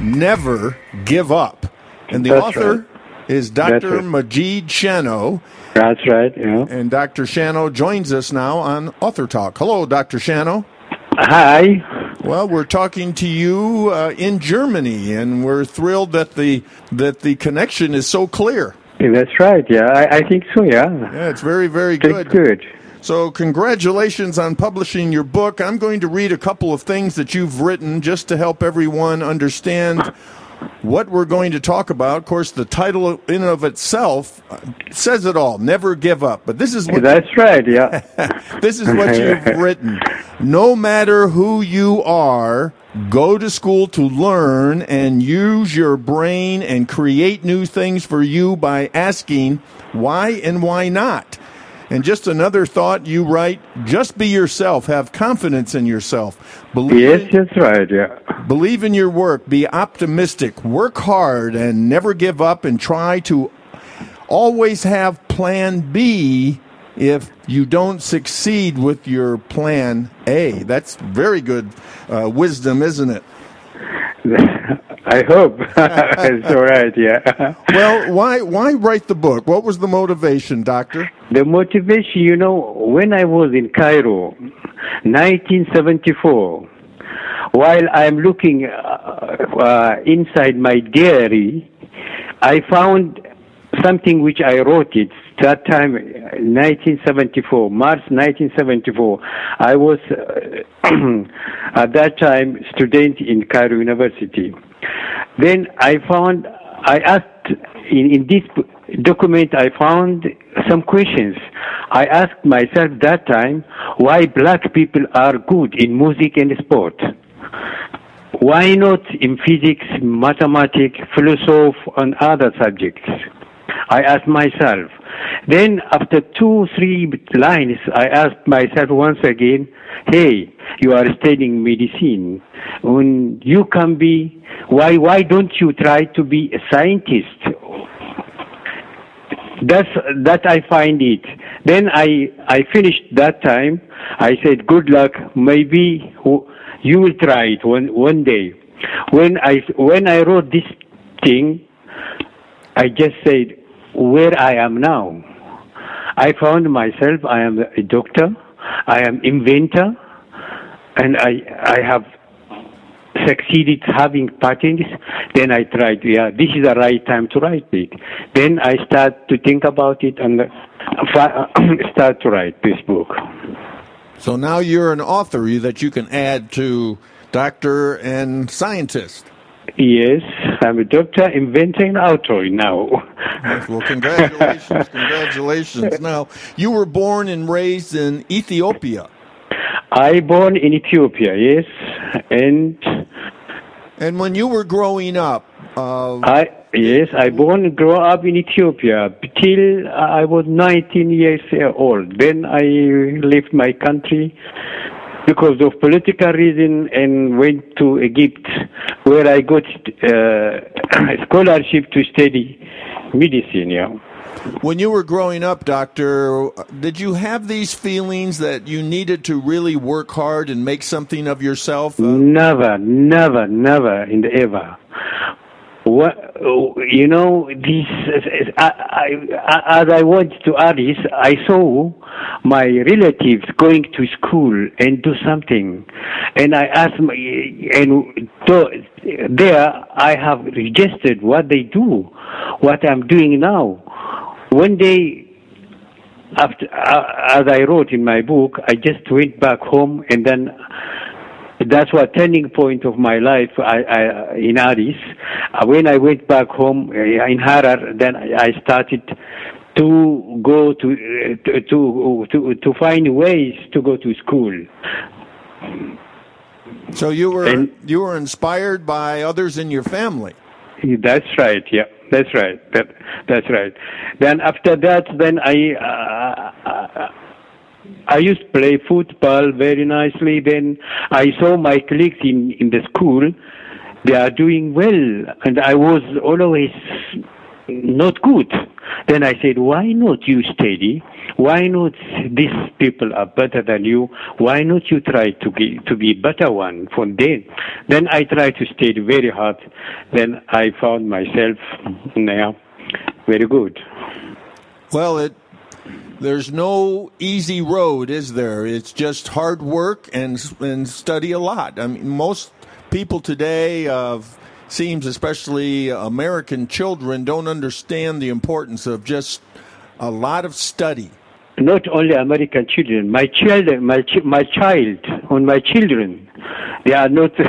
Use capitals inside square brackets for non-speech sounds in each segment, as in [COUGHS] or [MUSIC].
Never Give Up. And the That's author right. is Dr. right. Majid Shano. That's right. Yeah. And Dr. Shano joins us now on Author Talk. Hello, Dr. Shano. Hi. Well, we're talking to you uh, in Germany, and we're thrilled that the that the connection is so clear. That's right. Yeah, I, I think so. Yeah. Yeah, it's very, very good. good. So, congratulations on publishing your book. I'm going to read a couple of things that you've written just to help everyone understand what we're going to talk about. Of course, the title in and of itself says it all. Never give up. But this is what That's right. Yeah. [LAUGHS] this is what you've [LAUGHS] written. No matter who you are, go to school to learn and use your brain and create new things for you by asking why and why not. And just another thought you write, just be yourself, have confidence in yourself. Believe yes, in- that's right. Yeah. Believe in your work, be optimistic, work hard, and never give up, and try to always have plan B if you don't succeed with your plan A. That's very good uh, wisdom, isn't it? [LAUGHS] I hope. [LAUGHS] it's all right. Yeah. Well, why why write the book? What was the motivation, Doctor? The motivation, you know, when I was in Cairo, 1974, while I'm looking uh, uh, inside my diary, I found something which I wrote it that time, 1974, March 1974. I was uh, [CLEARS THROAT] at that time student in Cairo University. Then I found, I asked in, in this document, I found some questions. I asked myself that time why black people are good in music and sport. Why not in physics, mathematics, philosophy, and other subjects? I asked myself. Then after two, three lines, I asked myself once again, hey, you are studying medicine. When you can be, why, why don't you try to be a scientist? That's, that I find it. Then I, I finished that time. I said, good luck. Maybe you will try it one, one day. When I, when I wrote this thing, I just said, where I am now. I found myself, I am a doctor, I am inventor, and I, I have succeeded having patents. Then I tried, yeah, this is the right time to write it. Then I start to think about it and uh, [COUGHS] start to write this book. So now you're an author that you can add to doctor and scientist. Yes, I'm a doctor, inventor, and author now. Well, congratulations, [LAUGHS] congratulations. Now, you were born and raised in Ethiopia. I born in Ethiopia, yes, and And when you were growing up, uh, I yes, I born and grow up in Ethiopia till I was 19 years old. Then I left my country because of political reason and went to Egypt, where I got uh, [CLEARS THROAT] a scholarship to study medicine. Yeah. when you were growing up, doctor, did you have these feelings that you needed to really work hard and make something of yourself? Uh, Never, never, never in the ever. What you know, this I, I, as I went to Addis, I saw my relatives going to school and do something, and I asked, my, and there I have registered what they do, what I'm doing now. One day after, uh, as I wrote in my book, I just went back home, and then that's what turning point of my life I, I, in Addis. Uh, when I went back home uh, in Harar, then I started to go to uh, to to to find ways to go to school. so you were And- you were inspired by others in your family. That's right. Yeah, that's right. That, that's right. Then after that, then I uh I used to play football very nicely. Then I saw my colleagues in in the school. They are doing well, and I was always not good. Then I said, why not you study? Why not these people are better than you? Why not you try to be, to be better one for them? Then I tried to study very hard. Then I found myself now very good. Well, it there's no easy road, is there? It's just hard work and and study a lot. I mean, most people today of seems especially American children don't understand the importance of just a lot of study. Not only American children, my child, my my child, and my children, they are not. [LAUGHS]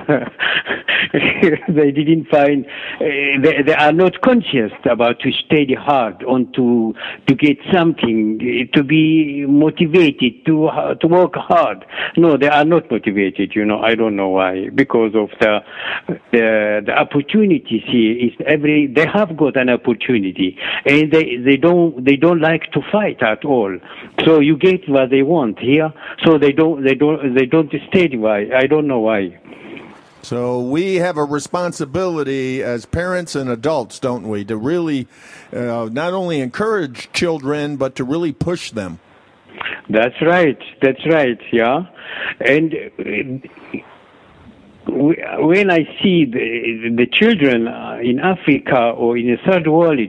they didn't find. Uh, they, they are not conscious about to study hard on to to get something, to be motivated to to work hard. No, they are not motivated. You know, I don't know why. Because of the the the opportunities here is every. They have got an opportunity, and they they don't they don't like to fight at all. So you get what they want here. So they don't they don't they don't study why. I don't know why. So we have a responsibility as parents and adults, don't we, to really uh, not only encourage children but to really push them. That's right. That's right. Yeah, and. Uh, when I see the, the children uh, in Africa or in the third world,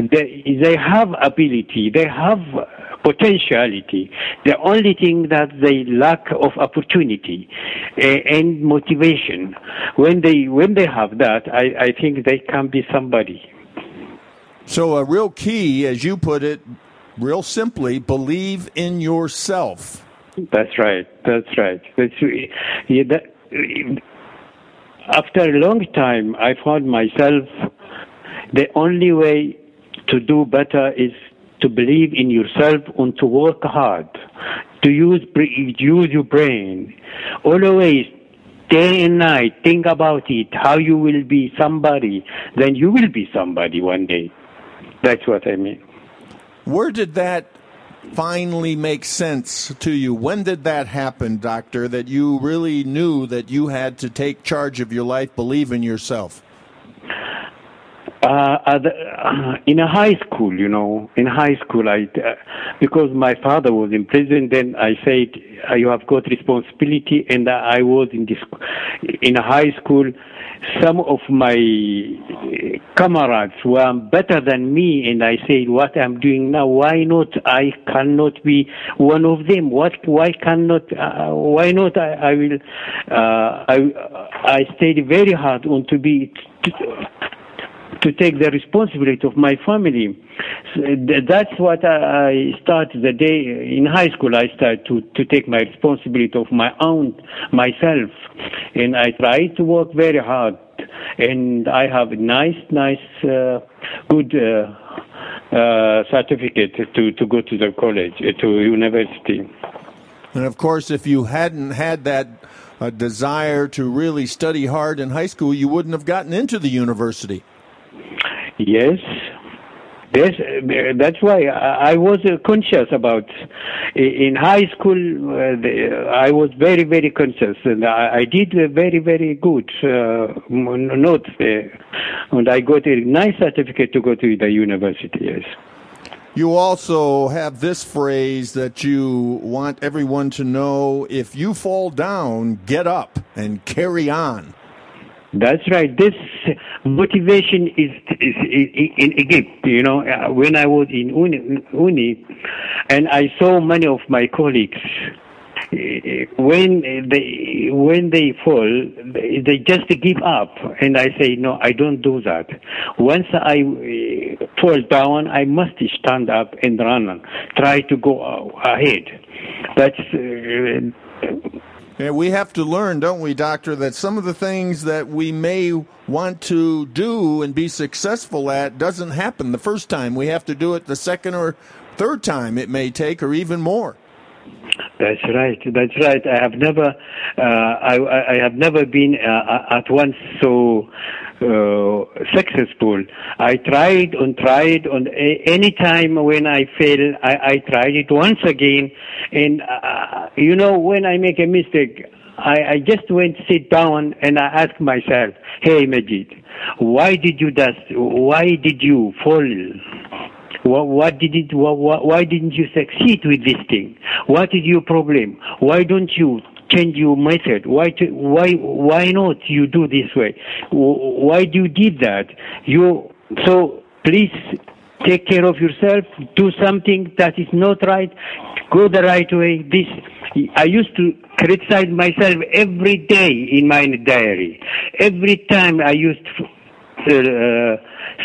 they, they have ability, they have potentiality. The only thing that they lack of opportunity uh, and motivation. When they when they have that, I, I think they can be somebody. So a real key, as you put it, real simply, believe in yourself. That's right. That's right. That's, yeah, that, after a long time, I found myself the only way to do better is to believe in yourself and to work hard, to use, use your brain. Always, day and night, think about it, how you will be somebody. Then you will be somebody one day. That's what I mean. Where did that finally make sense to you? When did that happen, Doctor, that you really knew that you had to take charge of your life, believe in yourself? Uh, uh, in a high school, you know, in high school, I uh, because my father was in prison. Then I said, uh, "You have got responsibility," and I was in this in a high school. Some of my comrades were better than me, and I said, "What I'm doing now? Why not? I cannot be one of them. What? Why cannot? Uh, why not? I, I will. Uh, I I stayed very hard on to be." To, to take the responsibility of my family. So that's what I started the day in high school. I started to, to take my responsibility of my own myself, and I tried to work very hard. And I have a nice, nice, uh, good uh, uh, certificate to, to go to the college, uh, to university. And of course, if you hadn't had that uh, desire to really study hard in high school, you wouldn't have gotten into the university. Yes. Yes, that's why I was conscious about. In high school, uh, I was very, very conscious, and I did very, very good uh, notes, and I got a nice certificate to go to the university. Yes. You also have this phrase that you want everyone to know: if you fall down, get up and carry on. That's right. This motivation is, is, in Egypt. You know, uh, when I was in uni, uni, and I saw many of my colleagues uh, when they when they fall, they just give up, and I say no, I don't do that. Once I uh, fall down, I must stand up and run, try to go ahead. That's. Uh, yeah, we have to learn, don't we, Doctor, that some of the things that we may want to do and be successful at doesn't happen the first time. We have to do it the second or third time it may take, or even more. That's right. That's right. I have never, uh, I, I have never been uh, at once so uh, successful. I tried and tried, and any time when I fail, I, I tried it once again. And uh, you know, when I make a mistake, I, I just went sit down and I ask myself, "Hey, Majid, why did you that? Why did you fall?" What, what did it, what, why didn't you succeed with this thing? What is your problem? Why don't you change your method? Why, to, why, why not you do this way? Why do you did that? You, so please take care of yourself, do something that is not right, go the right way. This, I used to criticize myself every day in my diary. Every time I used to, uh,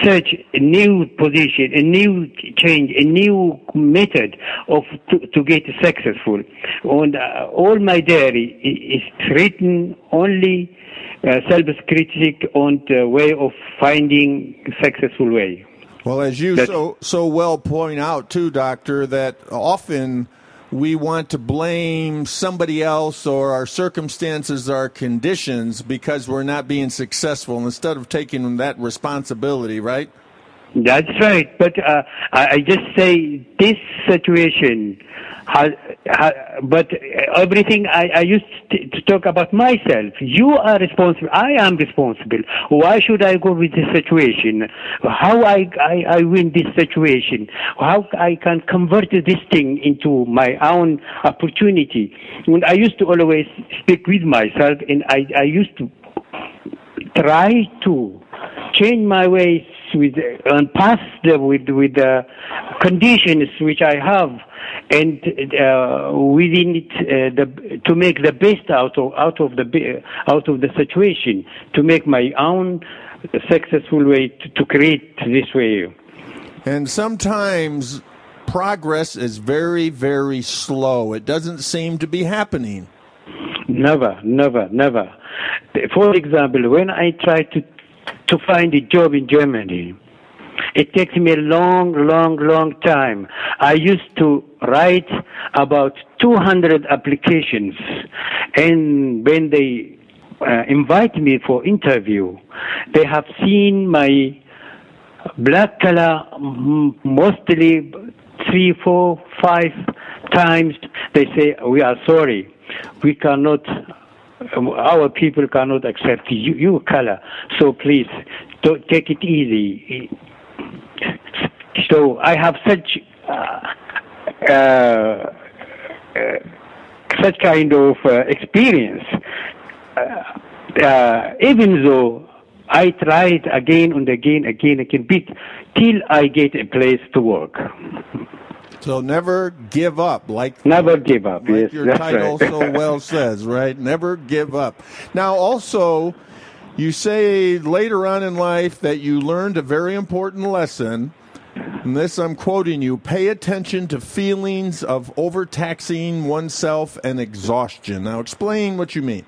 search a new position, a new change, a new method of to, to get successful. And uh, all my diary is written only uh, self-critic on the way of finding successful way. Well, as you That's, so so well point out too, doctor, that often we want to blame somebody else or our circumstances, our conditions because we're not being successful instead of taking that responsibility, right? That's right. But uh, I just say this situation has, has but everything I, I used to, to, talk about myself. You are responsible. I am responsible. Why should I go with this situation? How I, I, I win this situation? How I can convert this thing into my own opportunity? And I used to always speak with myself and I, I used to try to change my ways with and pass the, with with the conditions which I have, and uh, within it uh, the, to make the best out of out of the out of the situation, to make my own successful way to, to create this way. And sometimes progress is very very slow. It doesn't seem to be happening. Never, never, never. For example, when I try to to find a job in Germany. It takes me a long, long, long time. I used to write about 200 applications, and when they uh, invite me for interview, they have seen my black color mostly three, four, five times. They say, "We are sorry, we cannot our people cannot accept you, your color. So please, don't take it easy. So I have such uh, uh, uh such kind of uh, experience. Uh, uh, even though I tried again and again, again, again, bit till I get a place to work. So never give up, like never give up. Like yes, your title right. so well says, right? Never give up. Now, also, you say later on in life that you learned a very important lesson. And this, I'm quoting you: "Pay attention to feelings of overtaxing oneself and exhaustion." Now, explain what you mean.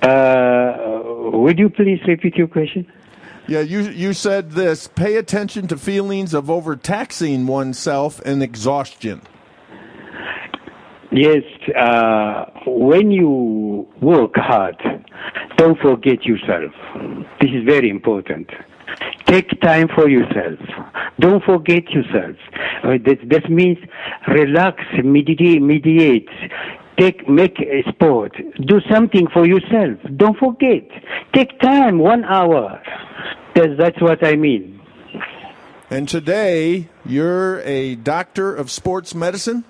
Uh, would you please repeat your question? Yeah, you you said this. Pay attention to feelings of overtaxing oneself and exhaustion. Yes, uh, when you work hard, don't forget yourself. This is very important. Take time for yourself. Don't forget yourself. Uh, that, that means relax, meditate, take make a sport. Do something for yourself. Don't forget. Take time one hour. That's, that's what i mean. And today you're a doctor of sports medicine?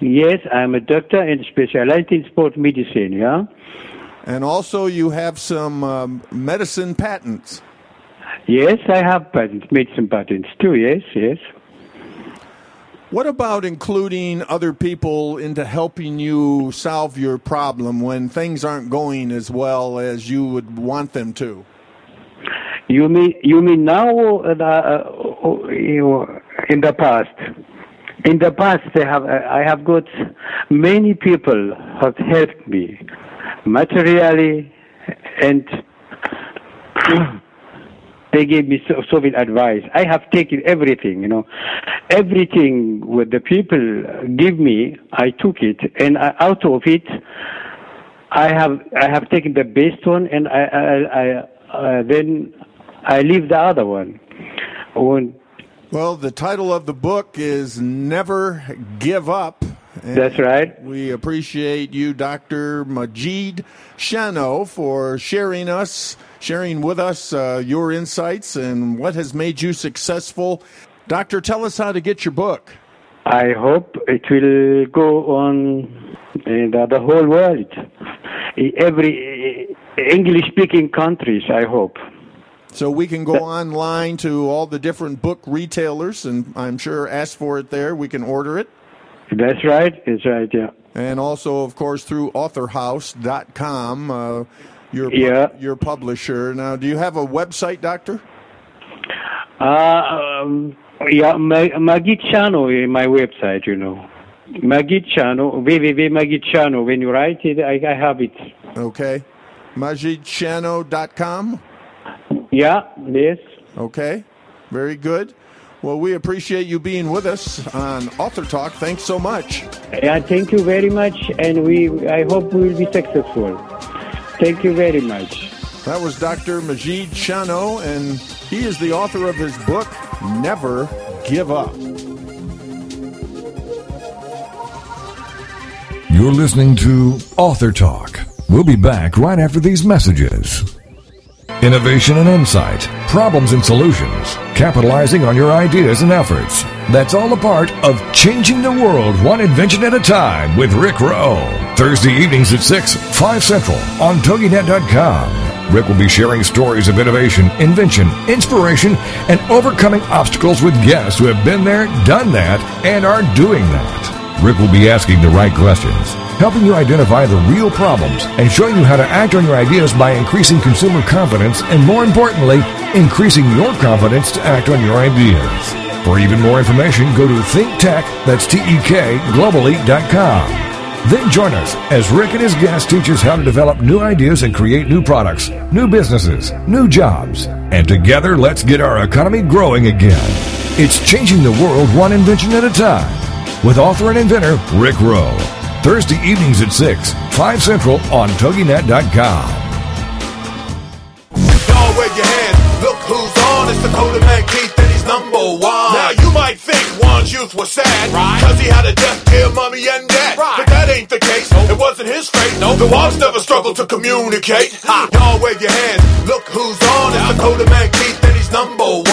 Yes i'm a doctor and specialized in sport medicine yeah. And also you have some um, medicine patents. Yes i have patents medicine patents too yes yes what about including other people into helping you solve your problem when things aren't going as well as you would want them to? You mean you mean now uh, uh, in the past? In the past, I have I have got many people have helped me materially and they gave me so, so much advice. I have taken everything, you know, everything what the people give me, I took it, and I, out of it, I have I have taken the best one, and I, I, I uh, then I leave the other one. When, Well, the title of the book is Never Give Up. That's right. We appreciate you, Dr. Majid Shano, for sharing us, sharing with us uh, your insights and what has made you successful. Doctor, tell us how to get your book. I hope it will go on in the, the whole world, every English-speaking countries. I hope. So we can go online to all the different book retailers, and I'm sure ask for it there. We can order it. That's right. That's right. Yeah. And also, of course, through authorhouse.com, uh, your, Yeah. your publisher. Now, do you have a website, Doctor? Uh, um, yeah, Ma- Chano is my website, you know. Magid Chano. When you write it, I, I have it. Okay. MajidShano.com. Yeah, yes. Okay. Very good. Well, we appreciate you being with us on Author Talk. Thanks so much. Yeah, thank you very much, and we. I hope we will be successful. Thank you very much. That was Dr. Majid Shano, and he is the author of his book, Never Give Up. You're listening to Author Talk. We'll be back right after these messages. Innovation and insight, problems and solutions, capitalizing on your ideas and efforts. That's all a part of Changing the World One Invention at a Time with Rick Rowe. Thursday evenings at 6, 5 Central on TogiNet.com. Rick will be sharing stories of innovation, invention, inspiration, and overcoming obstacles with guests who have been there, done that, and are doing that. Rick will be asking the right questions, helping you identify the real problems, and showing you how to act on your ideas by increasing consumer confidence and, more importantly, increasing your confidence to act on your ideas. For even more information, go to ThinkTek, that's T-E-K, globally.com. Then join us as Rick and his guest teach us how to develop new ideas and create new products, new businesses, new jobs. And together, let's get our economy growing again. It's changing the world one invention at a time with author and inventor Rick Rowe. Thursday evenings at 6, 5 Central on TogiNet.com. Y'all wave your hands. Look who's on. It's Dakota Man Keith and he's number one. Now you might think Wann's youth was sad. Right. Cause he had a death, dear mommy and dad. Right. But that ain't the case. It wasn't his fate. No. The Wanns never struggled to communicate. Ha. Y'all wave your hands. Look who's on. It's Dakota Man Keith and number one.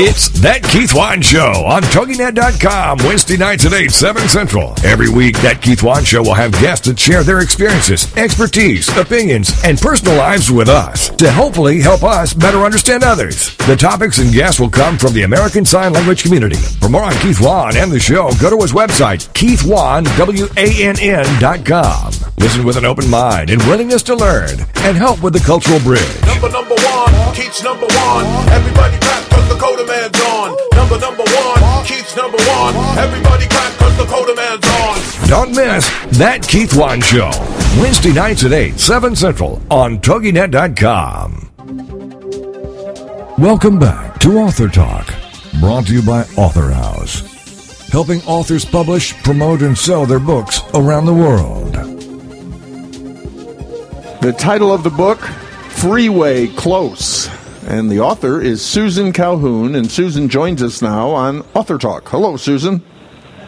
It's That Keith Wann Show on TogiNet.com, Wednesday nights at 8, 7 Central. Every week, That Keith Wann Show will have guests that share their experiences, expertise, opinions, and personal lives with us to hopefully help us better understand others. The topics and guests will come from the American Sign Language community. For more on Keith Wan and the show, go to his website, keithwann.com. Listen with an open mind and willingness to learn and help with the cultural bridge. Number number one, Keith's number one. Everybody clap cause Dakota Man's on. Number number one, Keith's number one. Everybody clap cause Dakota Man's on. Don't miss That Keith Wann Show. Wednesday nights at 8, 7 Central on TogiNet.com. Welcome back to Author Talk, brought to you by Author House, helping authors publish, promote, and sell their books around the world. The title of the book, Freeway Close. And the author is Susan Calhoun, and Susan joins us now on Author Talk. Hello, Susan.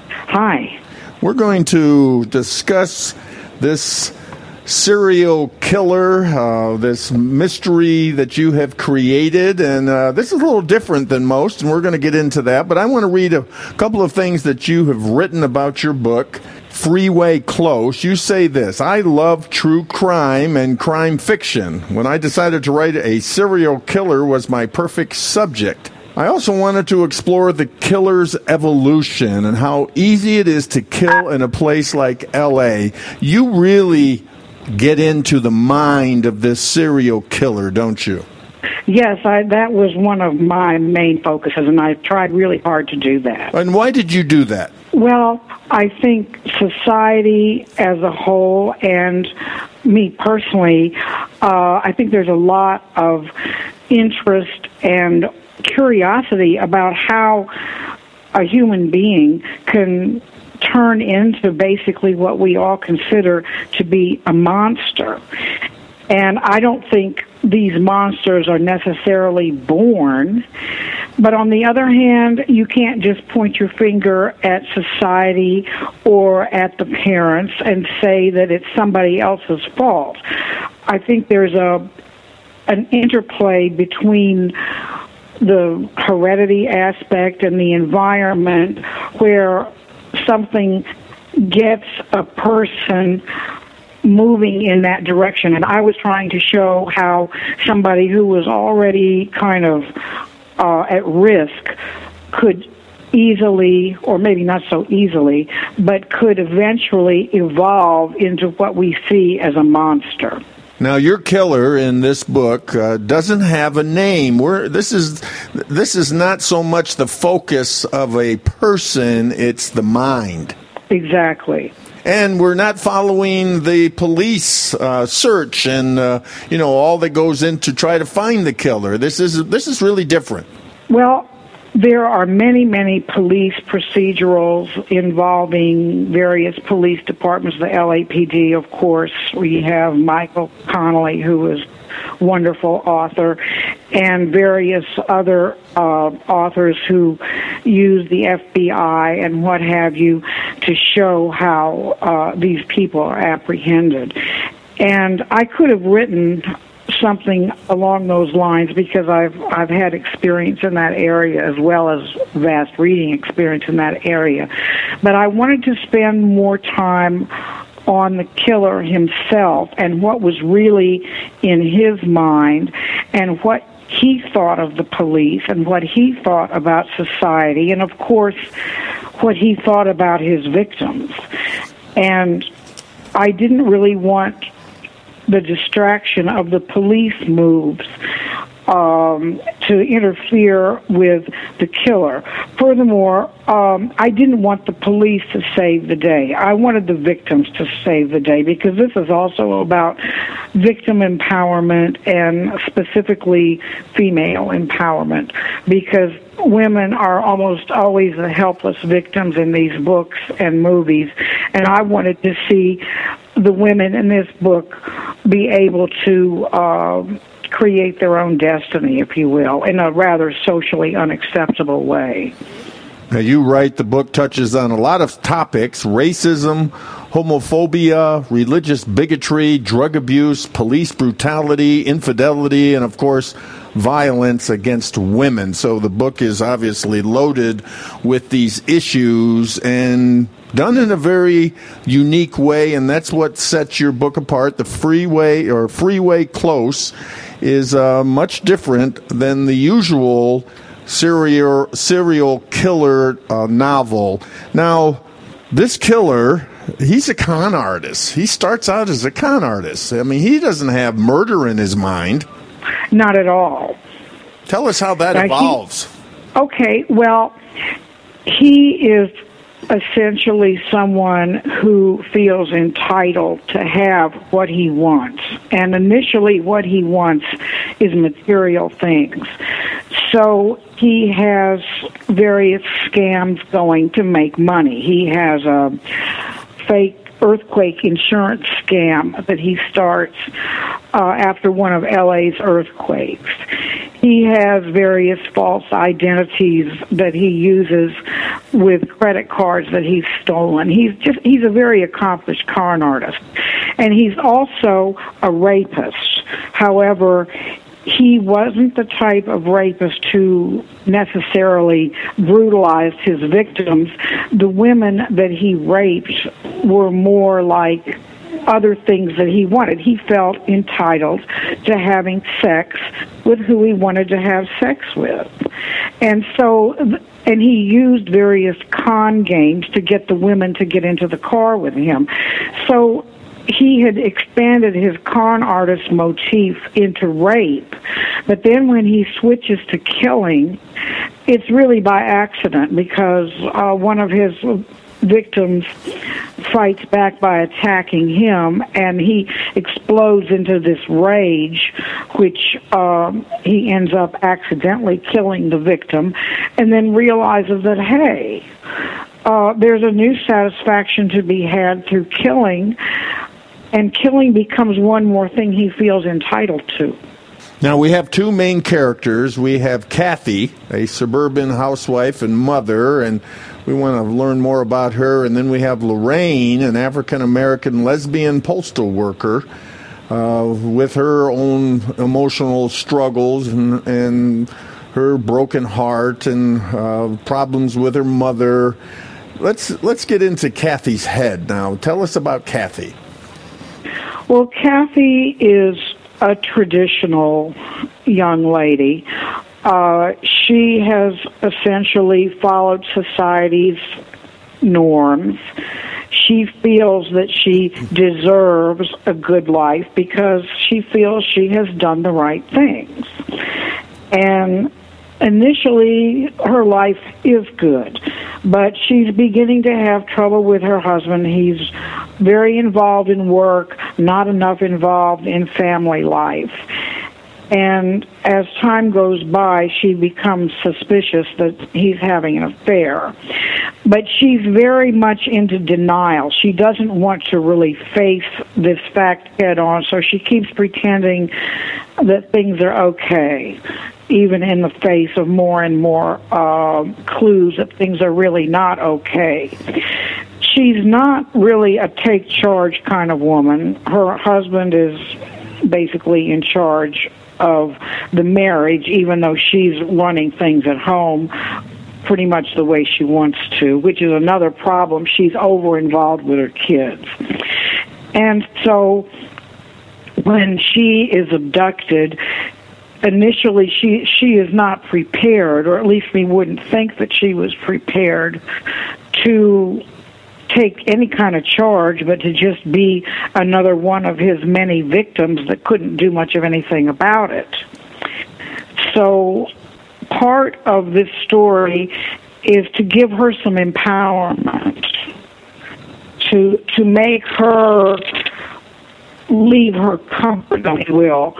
Hi. We're going to discuss this serial killer, uh, this mystery that you have created. And uh, this is a little different than most, and we're going to get into that. But I want to read a couple of things that you have written about your book. Freeway Close, you say this I love true crime and crime fiction. When I decided to write a serial killer was my perfect subject. I also wanted to explore the killer's evolution and how easy it is to kill in a place like LA. You really get into the mind of this serial killer, don't you? Yes, I, that was one of my main focuses, and I tried really hard to do that. And why did you do that? Well, I think society as a whole, and me personally, uh, I think there's a lot of interest and curiosity about how a human being can turn into basically what we all consider to be a monster. And I don't think these monsters are necessarily born. But on the other hand, you can't just point your finger at society or at the parents and say that it's somebody else's fault. I think there's a an interplay between the heredity aspect and the environment where something gets a person moving in that direction. And I was trying to show how somebody who was already kind of uh, at risk could easily, or maybe not so easily, but could eventually evolve into what we see as a monster. Now, your killer in this book uh, doesn't have a name. We're, this is this is not so much the focus of a person; it's the mind. Exactly. And we're not following the police uh, search and uh, you know all that goes in to try to find the killer. This is this is really different. Well, there are many, many police procedurals involving various police departments, the LAPD, of course. We have Michael Connelly, who is wonderful author, and various other uh, authors who use the FBI and what have you to show how uh, these people are apprehended. And I could have written something along those lines because I've I've had experience in that area as well as vast reading experience in that area. But I wanted to spend more time on the killer himself and what was really in his mind and what he thought of the police and what he thought about society and of course what he thought about his victims. And I didn't really want the distraction of the police moves um, to interfere with the killer. Furthermore, um, I didn't want the police to save the day. I wanted the victims to save the day because this is also about victim empowerment and specifically female empowerment because women are almost always the helpless victims in these books and movies and I wanted to see the women in this book be able to uh, create their own destiny, if you will, in a rather socially unacceptable way. Now, you write the book touches on a lot of topics racism, homophobia, religious bigotry, drug abuse, police brutality, infidelity, and of course, violence against women. So the book is obviously loaded with these issues and done in a very unique way, and that's what sets your book apart. The freeway or freeway close is uh, much different than the usual serial serial killer uh, novel. Now, this killer, he's a con artist. He starts out as a con artist. I mean, he doesn't have murder in his mind. Not at all. Tell us how that now evolves. He, okay, well, he is essentially someone who feels entitled to have what he wants. And initially, what he wants is material things. So he has various scams going to make money. He has a fake earthquake insurance scam that he starts uh, after one of LA's earthquakes. He has various false identities that he uses with credit cards that he's stolen. He's just he's a very accomplished con artist. And he's also a rapist. However, he wasn't the type of rapist who necessarily brutalized his victims. The women that he raped were more like other things that he wanted. He felt entitled to having sex with who he wanted to have sex with. And so, and he used various con games to get the women to get into the car with him. So, he had expanded his con artist motif into rape, but then when he switches to killing, it's really by accident because uh, one of his victims fights back by attacking him, and he explodes into this rage, which um, he ends up accidentally killing the victim, and then realizes that, hey, uh, there's a new satisfaction to be had through killing and killing becomes one more thing he feels entitled to. Now we have two main characters. We have Kathy, a suburban housewife and mother, and we want to learn more about her. And then we have Lorraine, an African American lesbian postal worker, uh, with her own emotional struggles and, and her broken heart and uh, problems with her mother. Let's let's get into Kathy's head now. Tell us about Kathy. Well, Kathy is a traditional young lady. Uh, she has essentially followed society's norms. She feels that she deserves a good life because she feels she has done the right things. And initially, her life is good, but she's beginning to have trouble with her husband. He's very involved in work, not enough involved in family life. And as time goes by, she becomes suspicious that he's having an affair. But she's very much into denial. She doesn't want to really face this fact head on, so she keeps pretending that things are okay, even in the face of more and more uh, clues that things are really not okay she's not really a take charge kind of woman. Her husband is basically in charge of the marriage, even though she's running things at home pretty much the way she wants to, which is another problem. She's over involved with her kids. And so when she is abducted, initially she she is not prepared or at least we wouldn't think that she was prepared to take any kind of charge, but to just be another one of his many victims that couldn't do much of anything about it. So, part of this story is to give her some empowerment, to to make her leave her comfort, if you will,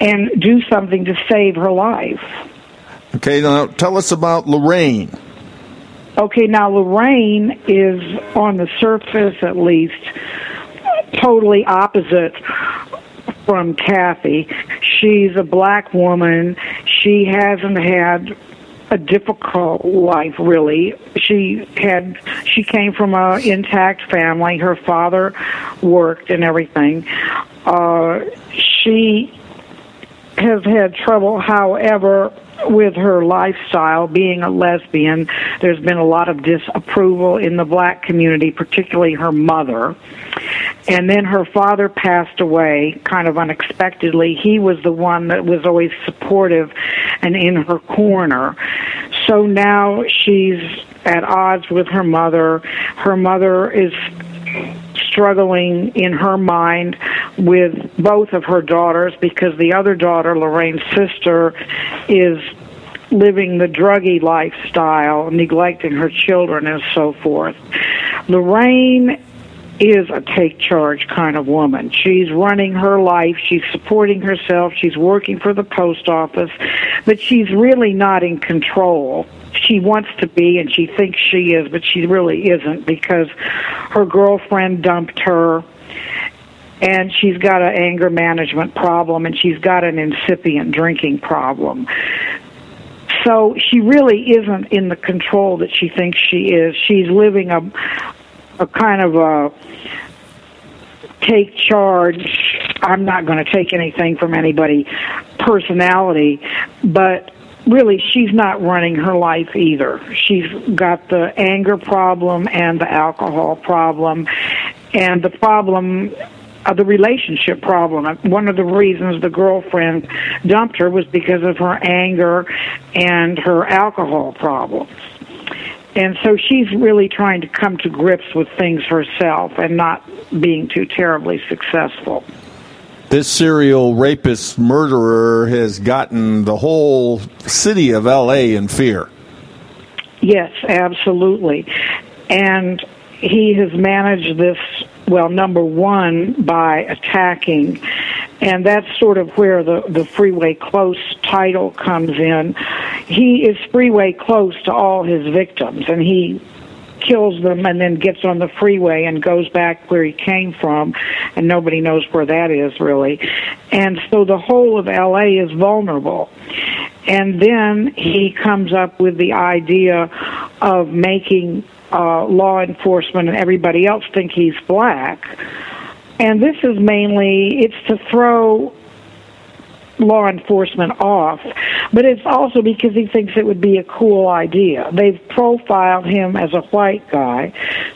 and do something to save her life. Okay, now tell us about Lorraine. Okay, now Lorraine is on the surface at least totally opposite from Kathy. She's a black woman. She hasn't had a difficult life really she had she came from a intact family her father worked and everything uh she has had trouble however with her lifestyle, being a lesbian, there's been a lot of disapproval in the black community, particularly her mother. And then her father passed away kind of unexpectedly. He was the one that was always supportive and in her corner. So now she's at odds with her mother. Her mother is struggling in her mind with both of her daughters because the other daughter, Lorraine's sister, is living the druggy lifestyle, neglecting her children, and so forth. Lorraine is a take charge kind of woman. She's running her life, she's supporting herself, she's working for the post office, but she's really not in control she wants to be and she thinks she is, but she really isn't because her girlfriend dumped her and she's got an anger management problem and she's got an incipient drinking problem. So she really isn't in the control that she thinks she is. She's living a a kind of a take charge. I'm not going to take anything from anybody personality, but really she's not running her life either. She's got the anger problem and the alcohol problem and the problem of the relationship problem. One of the reasons the girlfriend dumped her was because of her anger and her alcohol problems. And so she's really trying to come to grips with things herself and not being too terribly successful this serial rapist murderer has gotten the whole city of LA in fear. Yes, absolutely. And he has managed this, well, number one, by attacking. And that's sort of where the, the freeway close title comes in. He is freeway close to all his victims, and he kills them and then gets on the freeway and goes back where he came from and nobody knows where that is really and so the whole of LA is vulnerable and then he comes up with the idea of making uh, law enforcement and everybody else think he's black and this is mainly it's to throw law enforcement off, but it's also because he thinks it would be a cool idea. They've profiled him as a white guy,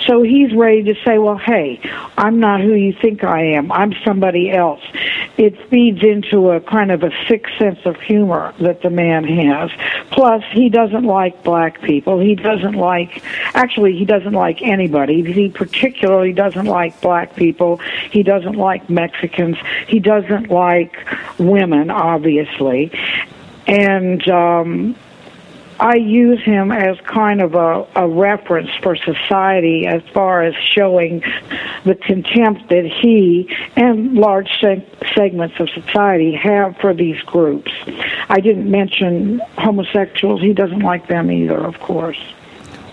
so he's ready to say, well, hey, I'm not who you think I am. I'm somebody else. It feeds into a kind of a sick sense of humor that the man has. Plus, he doesn't like black people. He doesn't like, actually, he doesn't like anybody. He particularly doesn't like black people. He doesn't like Mexicans. He doesn't like women obviously, and um, I use him as kind of a, a reference for society as far as showing the contempt that he and large seg- segments of society have for these groups. I didn't mention homosexuals. He doesn't like them either, of course.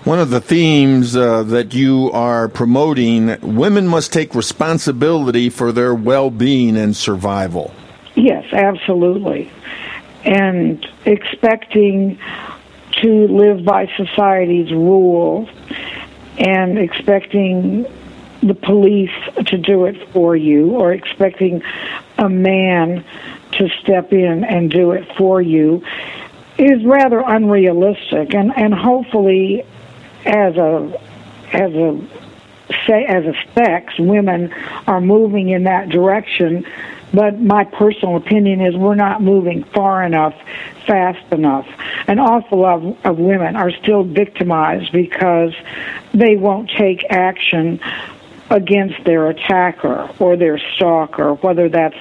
One of the themes uh, that you are promoting women must take responsibility for their well being and survival. Yes, absolutely. And expecting to live by society's rules and expecting the police to do it for you or expecting a man to step in and do it for you is rather unrealistic and and hopefully as a as a say as a sex women are moving in that direction but my personal opinion is we're not moving far enough, fast enough. An awful lot of, of women are still victimized because they won't take action against their attacker or their stalker, whether that's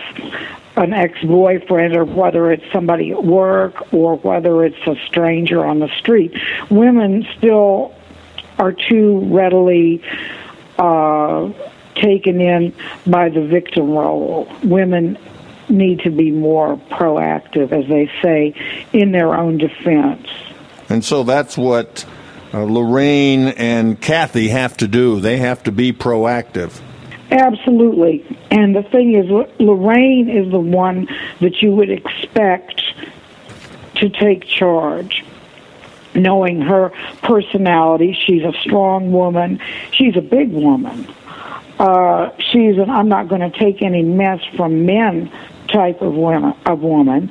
an ex-boyfriend or whether it's somebody at work or whether it's a stranger on the street. Women still are too readily uh, taken in by the victim role. Women need to be more proactive, as they say, in their own defense. And so that's what uh, Lorraine and Kathy have to do. They have to be proactive. Absolutely. And the thing is, Lorraine is the one that you would expect to take charge. Knowing her personality, she's a strong woman, she's a big woman uh, she's an I'm not going to take any mess from men type of woman of woman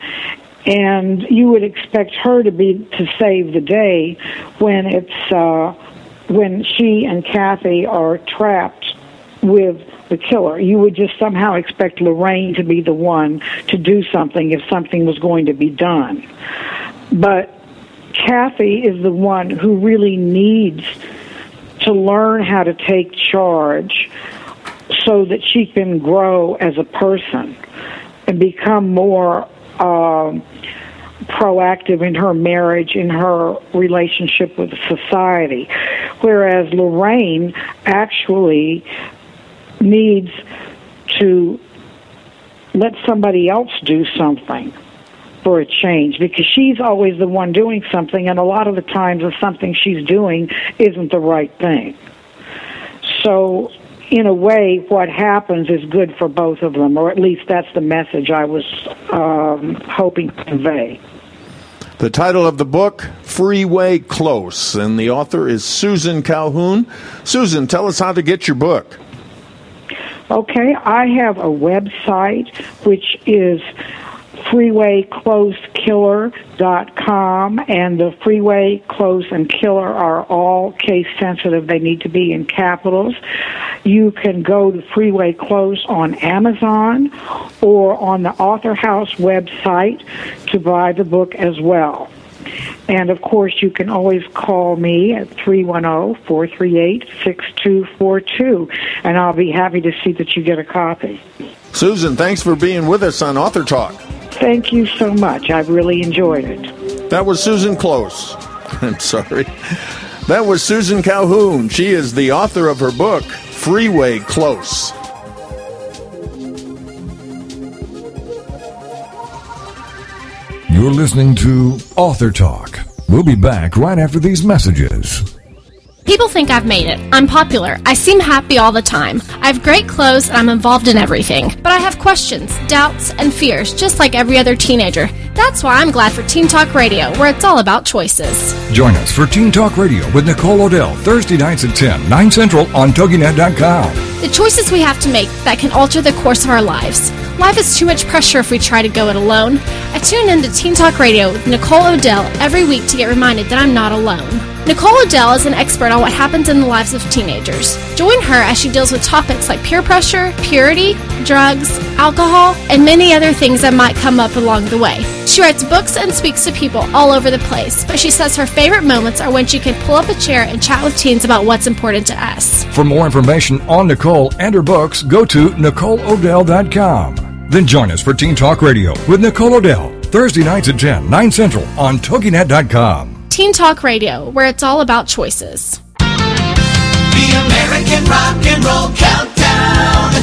and you would expect her to be to save the day when it's uh when she and Kathy are trapped with the killer. You would just somehow expect Lorraine to be the one to do something if something was going to be done. But Kathy is the one who really needs to learn how to take charge so that she can grow as a person and become more um, proactive in her marriage, in her relationship with society. Whereas Lorraine actually needs to let somebody else do something for a change because she's always the one doing something, and a lot of the times the something she's doing isn't the right thing. So in a way, what happens is good for both of them, or at least that's the message I was um, hoping to convey. The title of the book, Freeway Close, and the author is Susan Calhoun. Susan, tell us how to get your book. Okay, I have a website which is freewayclosekiller.com and the freeway close and killer are all case sensitive they need to be in capitals you can go to freeway close on amazon or on the author house website to buy the book as well and of course, you can always call me at 310 438 6242, and I'll be happy to see that you get a copy. Susan, thanks for being with us on Author Talk. Thank you so much. I've really enjoyed it. That was Susan Close. [LAUGHS] I'm sorry. That was Susan Calhoun. She is the author of her book, Freeway Close. You're listening to Author Talk. We'll be back right after these messages. People think I've made it. I'm popular. I seem happy all the time. I have great clothes and I'm involved in everything. But I have questions, doubts, and fears, just like every other teenager. That's why I'm glad for Teen Talk Radio, where it's all about choices. Join us for Teen Talk Radio with Nicole O'Dell, Thursday nights at 10, 9 Central on TogiNet.com. The choices we have to make that can alter the course of our lives. Life is too much pressure if we try to go it alone. I tune in to Teen Talk Radio with Nicole O'Dell every week to get reminded that I'm not alone. Nicole O'Dell is an expert on what happens in the lives of teenagers. Join her as she deals with topics like peer pressure, purity, drugs, alcohol, and many other things that might come up along the way. She writes books and speaks to people all over the place, but she says her favorite moments are when she can pull up a chair and chat with teens about what's important to us. For more information on Nicole and her books, go to NicoleOdell.com. Then join us for Teen Talk Radio with Nicole O'Dell, Thursday nights at 10, 9 Central on TogiNet.com. Teen Talk Radio, where it's all about choices. The American Rock and Roll Countdown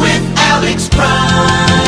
with Alex Prime.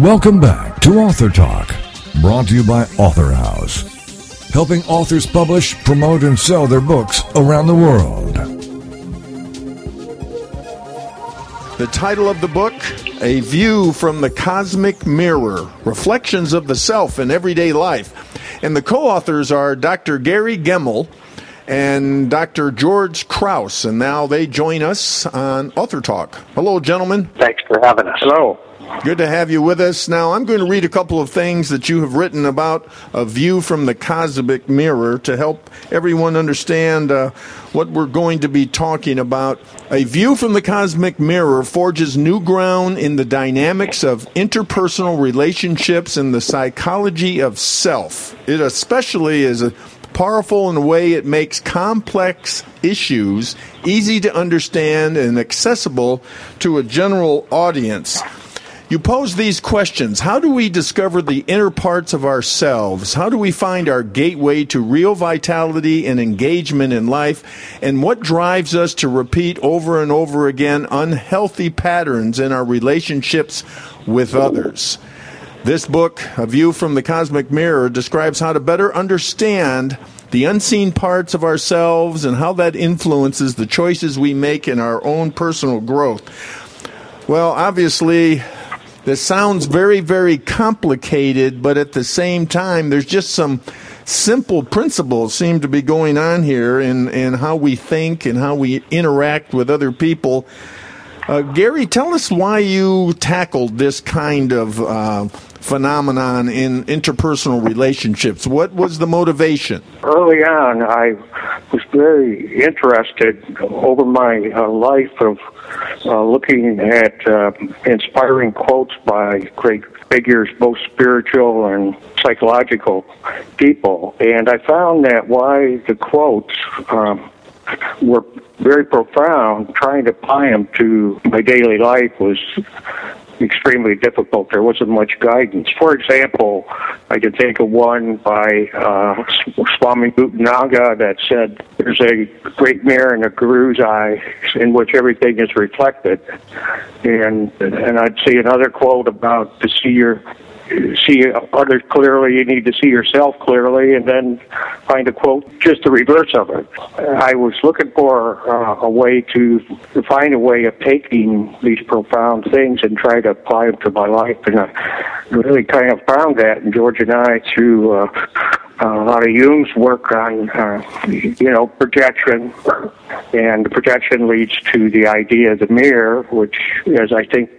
Welcome back to Author Talk, brought to you by Author House, helping authors publish, promote, and sell their books around the world. The title of the book, A View from the Cosmic Mirror Reflections of the Self in Everyday Life. And the co authors are Dr. Gary Gemmill and Dr. George Kraus. And now they join us on Author Talk. Hello, gentlemen. Thanks for having us. Hello. Good to have you with us. Now, I'm going to read a couple of things that you have written about a view from the cosmic mirror to help everyone understand uh, what we're going to be talking about. A view from the cosmic mirror forges new ground in the dynamics of interpersonal relationships and the psychology of self. It especially is a powerful in a way it makes complex issues easy to understand and accessible to a general audience. You pose these questions. How do we discover the inner parts of ourselves? How do we find our gateway to real vitality and engagement in life? And what drives us to repeat over and over again unhealthy patterns in our relationships with others? This book, A View from the Cosmic Mirror, describes how to better understand the unseen parts of ourselves and how that influences the choices we make in our own personal growth. Well, obviously, this sounds very, very complicated, but at the same time, there's just some simple principles seem to be going on here in, in how we think and how we interact with other people. Uh, Gary, tell us why you tackled this kind of uh, phenomenon in interpersonal relationships. What was the motivation? Early on, I was very interested over my uh, life of uh, looking at uh, inspiring quotes by great figures, both spiritual and psychological people. And I found that why the quotes um, were very profound, trying to apply them to my daily life was extremely difficult. There wasn't much guidance. For example, I could think of one by uh, Swami Bhutanaga that said, "There's a great mirror in a guru's eye in which everything is reflected," and and I'd see another quote about to see your see others clearly, you need to see yourself clearly, and then find a quote just the reverse of it. I was looking for uh, a way to, find a way of taking these profound things and try to apply them to my life, and I really kind of found that. And George and I, through uh, a lot of Jung's work on, uh, you know, projection, and projection leads to the idea of the mirror, which is, I think,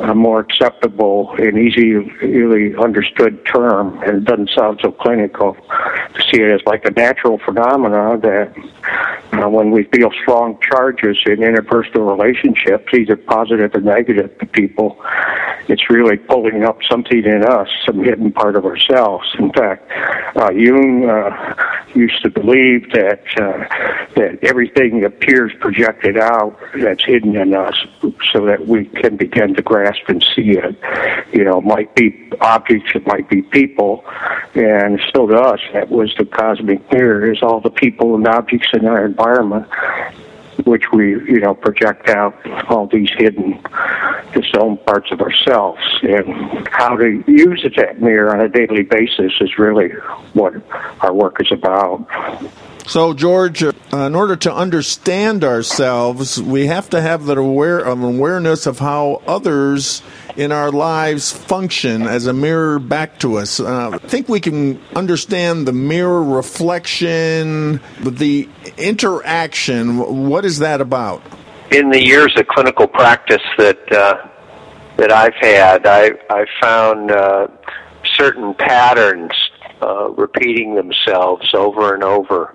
a more acceptable and easily understood term, and it doesn't sound so clinical to see it as like a natural phenomena that uh, when we feel strong charges in interpersonal relationships, either positive or negative to people, it's really pulling up something in us, some hidden part of ourselves. In fact, uh, Jung uh, used to believe that uh, that everything appears projected out that's hidden in us, so that we can begin to grasp and see it. You know, it might be objects, it might be people, and still to us, that was the cosmic mirror. Is all the people and objects in our environment which we, you know, project out all these hidden, disowned parts of ourselves. And how to use that mirror on a daily basis is really what our work is about. So, George, uh, in order to understand ourselves, we have to have that aware um, awareness of how others in our lives function as a mirror back to us. Uh, I think we can understand the mirror reflection, the interaction. What is that about? In the years of clinical practice that uh, that I've had, I I found uh, certain patterns uh, repeating themselves over and over,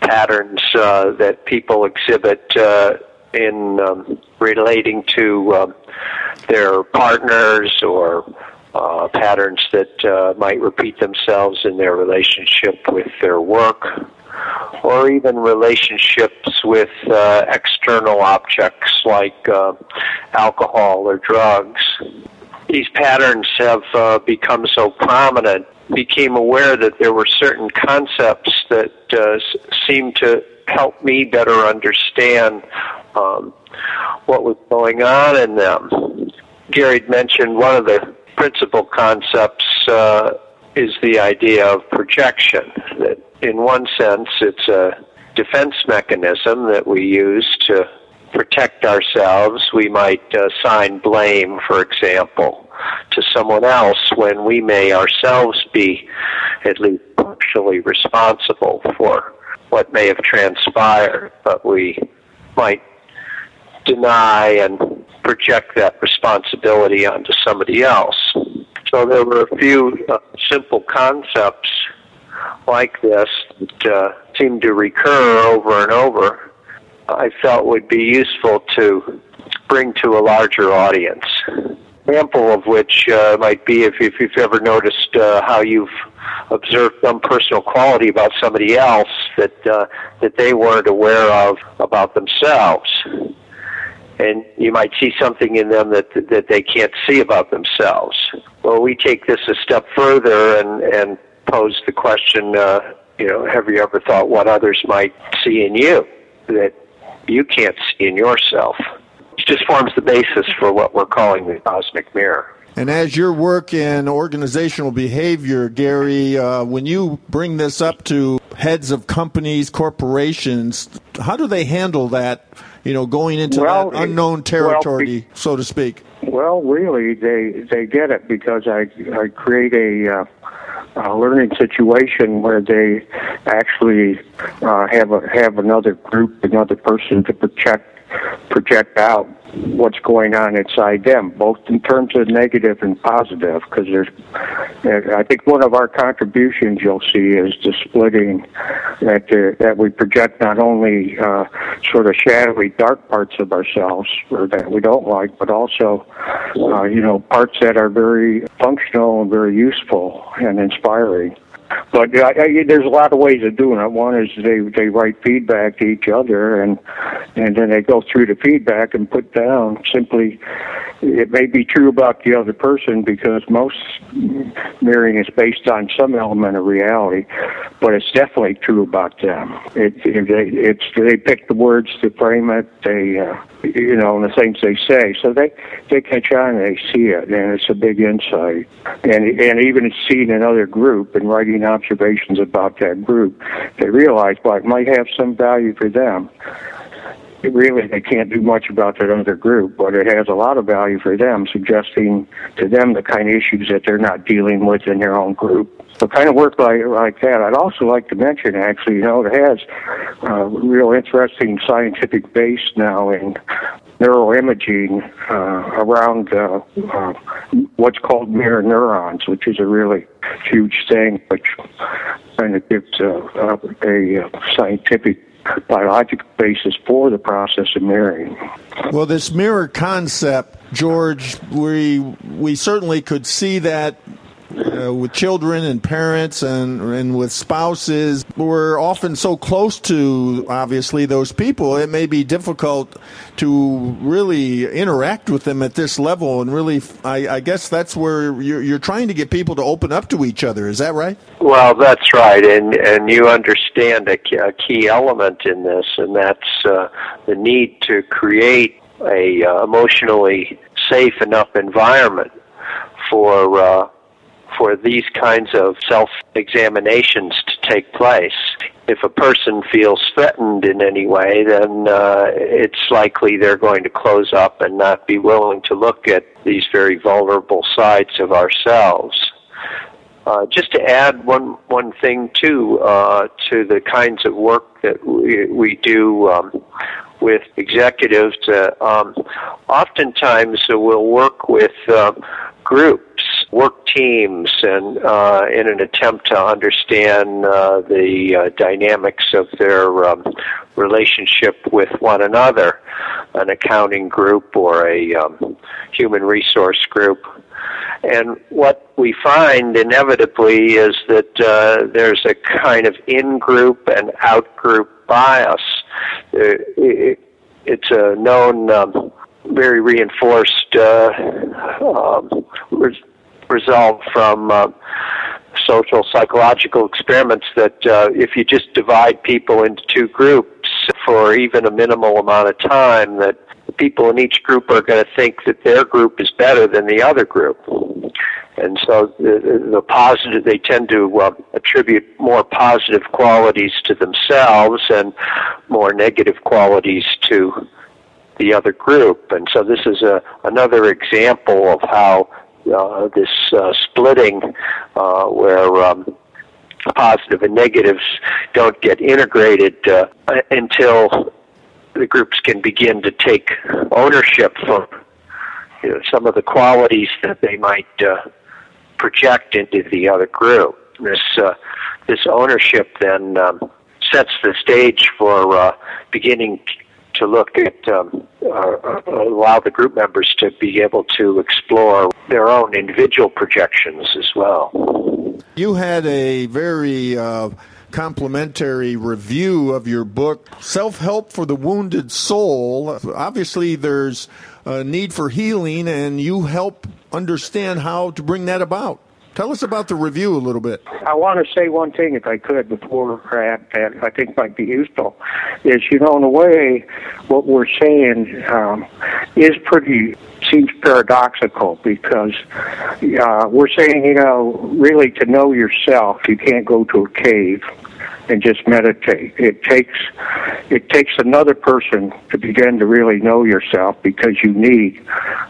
patterns uh, that people exhibit uh, in um, relating to um, their partners or uh, patterns that uh, might repeat themselves in their relationship with their work or even relationships with uh, external objects like uh, alcohol or drugs. These patterns have uh, become so prominent, became aware that there were certain concepts that uh, seemed to help me better understand um, what was going on in them. Gary mentioned one of the principal concepts uh, is the idea of projection. That in one sense, it's a defense mechanism that we use to protect ourselves. We might uh, assign blame, for example, to someone else when we may ourselves be at least partially responsible for what may have transpired, but we might deny and project that responsibility onto somebody else. So there were a few uh, simple concepts like this that uh, seemed to recur over and over. I felt would be useful to bring to a larger audience. Example of which uh, might be if, if you've ever noticed uh, how you've observed some personal quality about somebody else that uh, that they weren't aware of about themselves and you might see something in them that that they can't see about themselves. Well, we take this a step further and and pose the question, uh, you know, have you ever thought what others might see in you that you can't see in yourself? Just forms the basis for what we're calling the cosmic mirror. And as your work in organizational behavior, Gary, uh, when you bring this up to heads of companies, corporations, how do they handle that? You know, going into Well, that unknown territory, well, so to speak. Well, really, they they get it because I I create a. Uh, uh, learning situation where they actually uh, have a have another group, another person to project project out what's going on inside them, both in terms of negative and positive. Because there's, I think one of our contributions you'll see is the splitting that uh, that we project not only uh, sort of shadowy, dark parts of ourselves or that we don't like, but also, uh, you know, parts that are very functional and very useful and inspiring. But uh, I, there's a lot of ways of doing it. One is they they write feedback to each other, and and then they go through the feedback and put down simply. It may be true about the other person because most mirroring is based on some element of reality, but it's definitely true about them. It, it they it's they pick the words to frame it. They uh, you know and the things they say, so they they catch on and they see it, and it's a big insight. And and even it's seen in other group and writing observations about that group, they realize well it might have some value for them. It really they can't do much about that other group, but it has a lot of value for them, suggesting to them the kind of issues that they're not dealing with in their own group. So kind of work like like that. I'd also like to mention, actually, you know, it has uh, real interesting scientific base now in neuroimaging uh, around uh, uh, what's called mirror neurons, which is a really huge thing, which kind of gives uh, uh, a uh, scientific biological basis for the process of mirroring. Well, this mirror concept, George, we we certainly could see that uh, with children and parents and and with spouses. We're often so close to obviously those people. It may be difficult to really interact with them at this level. And really, I, I guess that's where you're, you're trying to get people to open up to each other. Is that right? Well, that's right, and and you understand a, a key element in this, and that's uh, the need to create a uh, emotionally safe enough environment for uh, for these kinds of self examinations to take place. If a person feels threatened in any way, then uh, it's likely they're going to close up and not be willing to look at these very vulnerable sides of ourselves. Uh, just to add one one thing too uh, to the kinds of work that we, we do um, with executives, uh, um, oftentimes uh, we'll work with uh, groups, work teams, and uh, in an attempt to understand uh, the uh, dynamics of their um, relationship with one another, an accounting group or a um, human resource group. And what we find inevitably is that uh, there's a kind of in-group and out-group bias. It, it's a known, um, very reinforced uh, um, res- result from uh, social psychological experiments that uh, if you just divide people into two groups for even a minimal amount of time, that people in each group are going to think that their group is better than the other group. And so the, the positive, they tend to uh, attribute more positive qualities to themselves and more negative qualities to the other group. And so this is a, another example of how uh, this uh, splitting, uh, where um, positive and negatives don't get integrated uh, until the groups can begin to take ownership for you know, some of the qualities that they might uh, project into the other group. This uh, this ownership then um, sets the stage for uh, beginning to look at um, uh, allow the group members to be able to explore their own individual projections as well. You had a very uh, complimentary review of your book, Self Help for the Wounded Soul. Obviously, there's a need for healing, and you help understand how to bring that about. Tell us about the review a little bit. I want to say one thing, if I could, before that, I think might be useful, is you know, in a way, what we're saying um, is pretty seems paradoxical because uh, we're saying, you know, really to know yourself, you can't go to a cave and just meditate. It takes it takes another person to begin to really know yourself because you need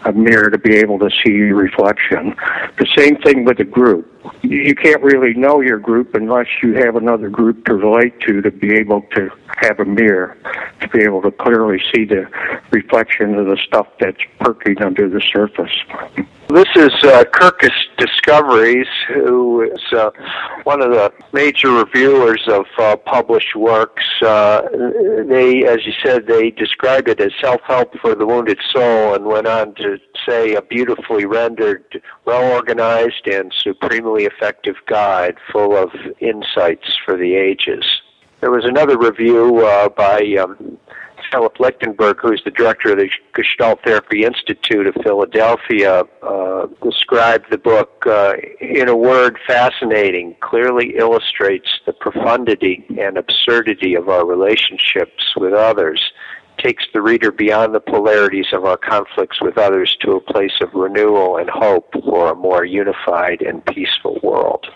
a mirror to be able to see your reflection. The same thing with a group. You can't really know your group unless you have another group to relate to to be able to have a mirror to be able to clearly see the reflection of the stuff that's perking under the surface. This is uh, Kirkus Discoveries, who is uh, one of the major reviewers of uh, published works. Uh, they, as you said, they described it as self-help for the wounded soul, and went on to say a beautifully rendered, well-organized, and supremely effective guide full of insights for the ages. There was another review uh, by um, Philip Lichtenberg, who's the director of the Gestalt Therapy Institute of Philadelphia, uh, described the book uh, in a word fascinating, clearly illustrates the profundity and absurdity of our relationships with others, takes the reader beyond the polarities of our conflicts with others to a place of renewal and hope for a more unified and peaceful world.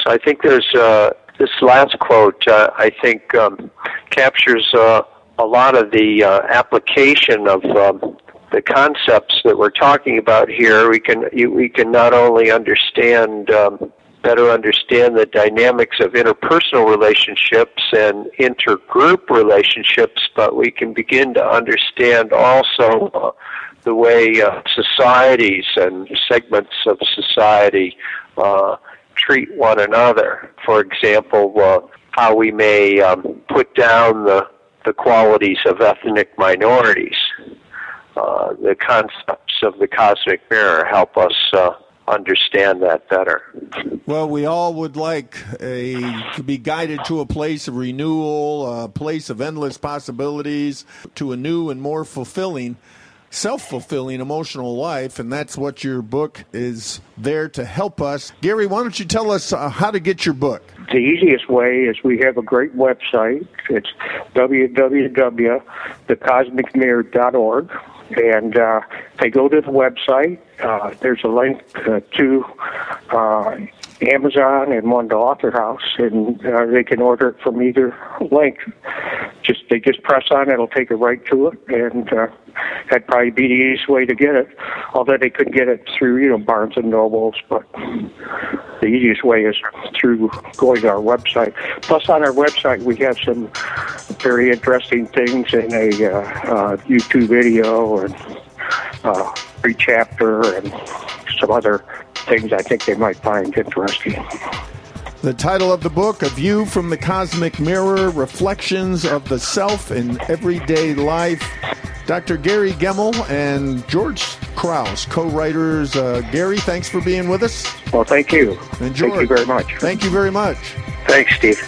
So I think there's uh, this last quote, uh, I think, um, captures uh, a lot of the uh, application of um, the concepts that we're talking about here. We can you, we can not only understand um, better understand the dynamics of interpersonal relationships and intergroup relationships, but we can begin to understand also uh, the way uh, societies and segments of society uh, treat one another. For example, uh, how we may um, put down the the qualities of ethnic minorities. Uh, the concepts of the cosmic mirror help us uh, understand that better. Well, we all would like a to be guided to a place of renewal, a place of endless possibilities, to a new and more fulfilling, self-fulfilling emotional life, and that's what your book is there to help us. Gary, why don't you tell us uh, how to get your book? The easiest way is we have a great website. It's www.thecosmicmirror.org. And uh, they go to the website. Uh, there's a link uh, to uh, Amazon and one to Author House, and uh, they can order it from either link. Just they just press on it; it'll take it right to it, and uh, that'd probably be the easiest way to get it. Although they could get it through you know Barnes and Nobles, but the easiest way is through going to our website. Plus, on our website, we have some very interesting things in a uh, uh, YouTube video and uh, free chapter and some other things I think they might find interesting. The title of the book, A View from the Cosmic Mirror Reflections of the Self in Everyday Life. Dr. Gary Gemmill and George Kraus, co writers. Uh, Gary, thanks for being with us. Well, thank you. And Thank you very much. Thank you very much. Thanks, Steve.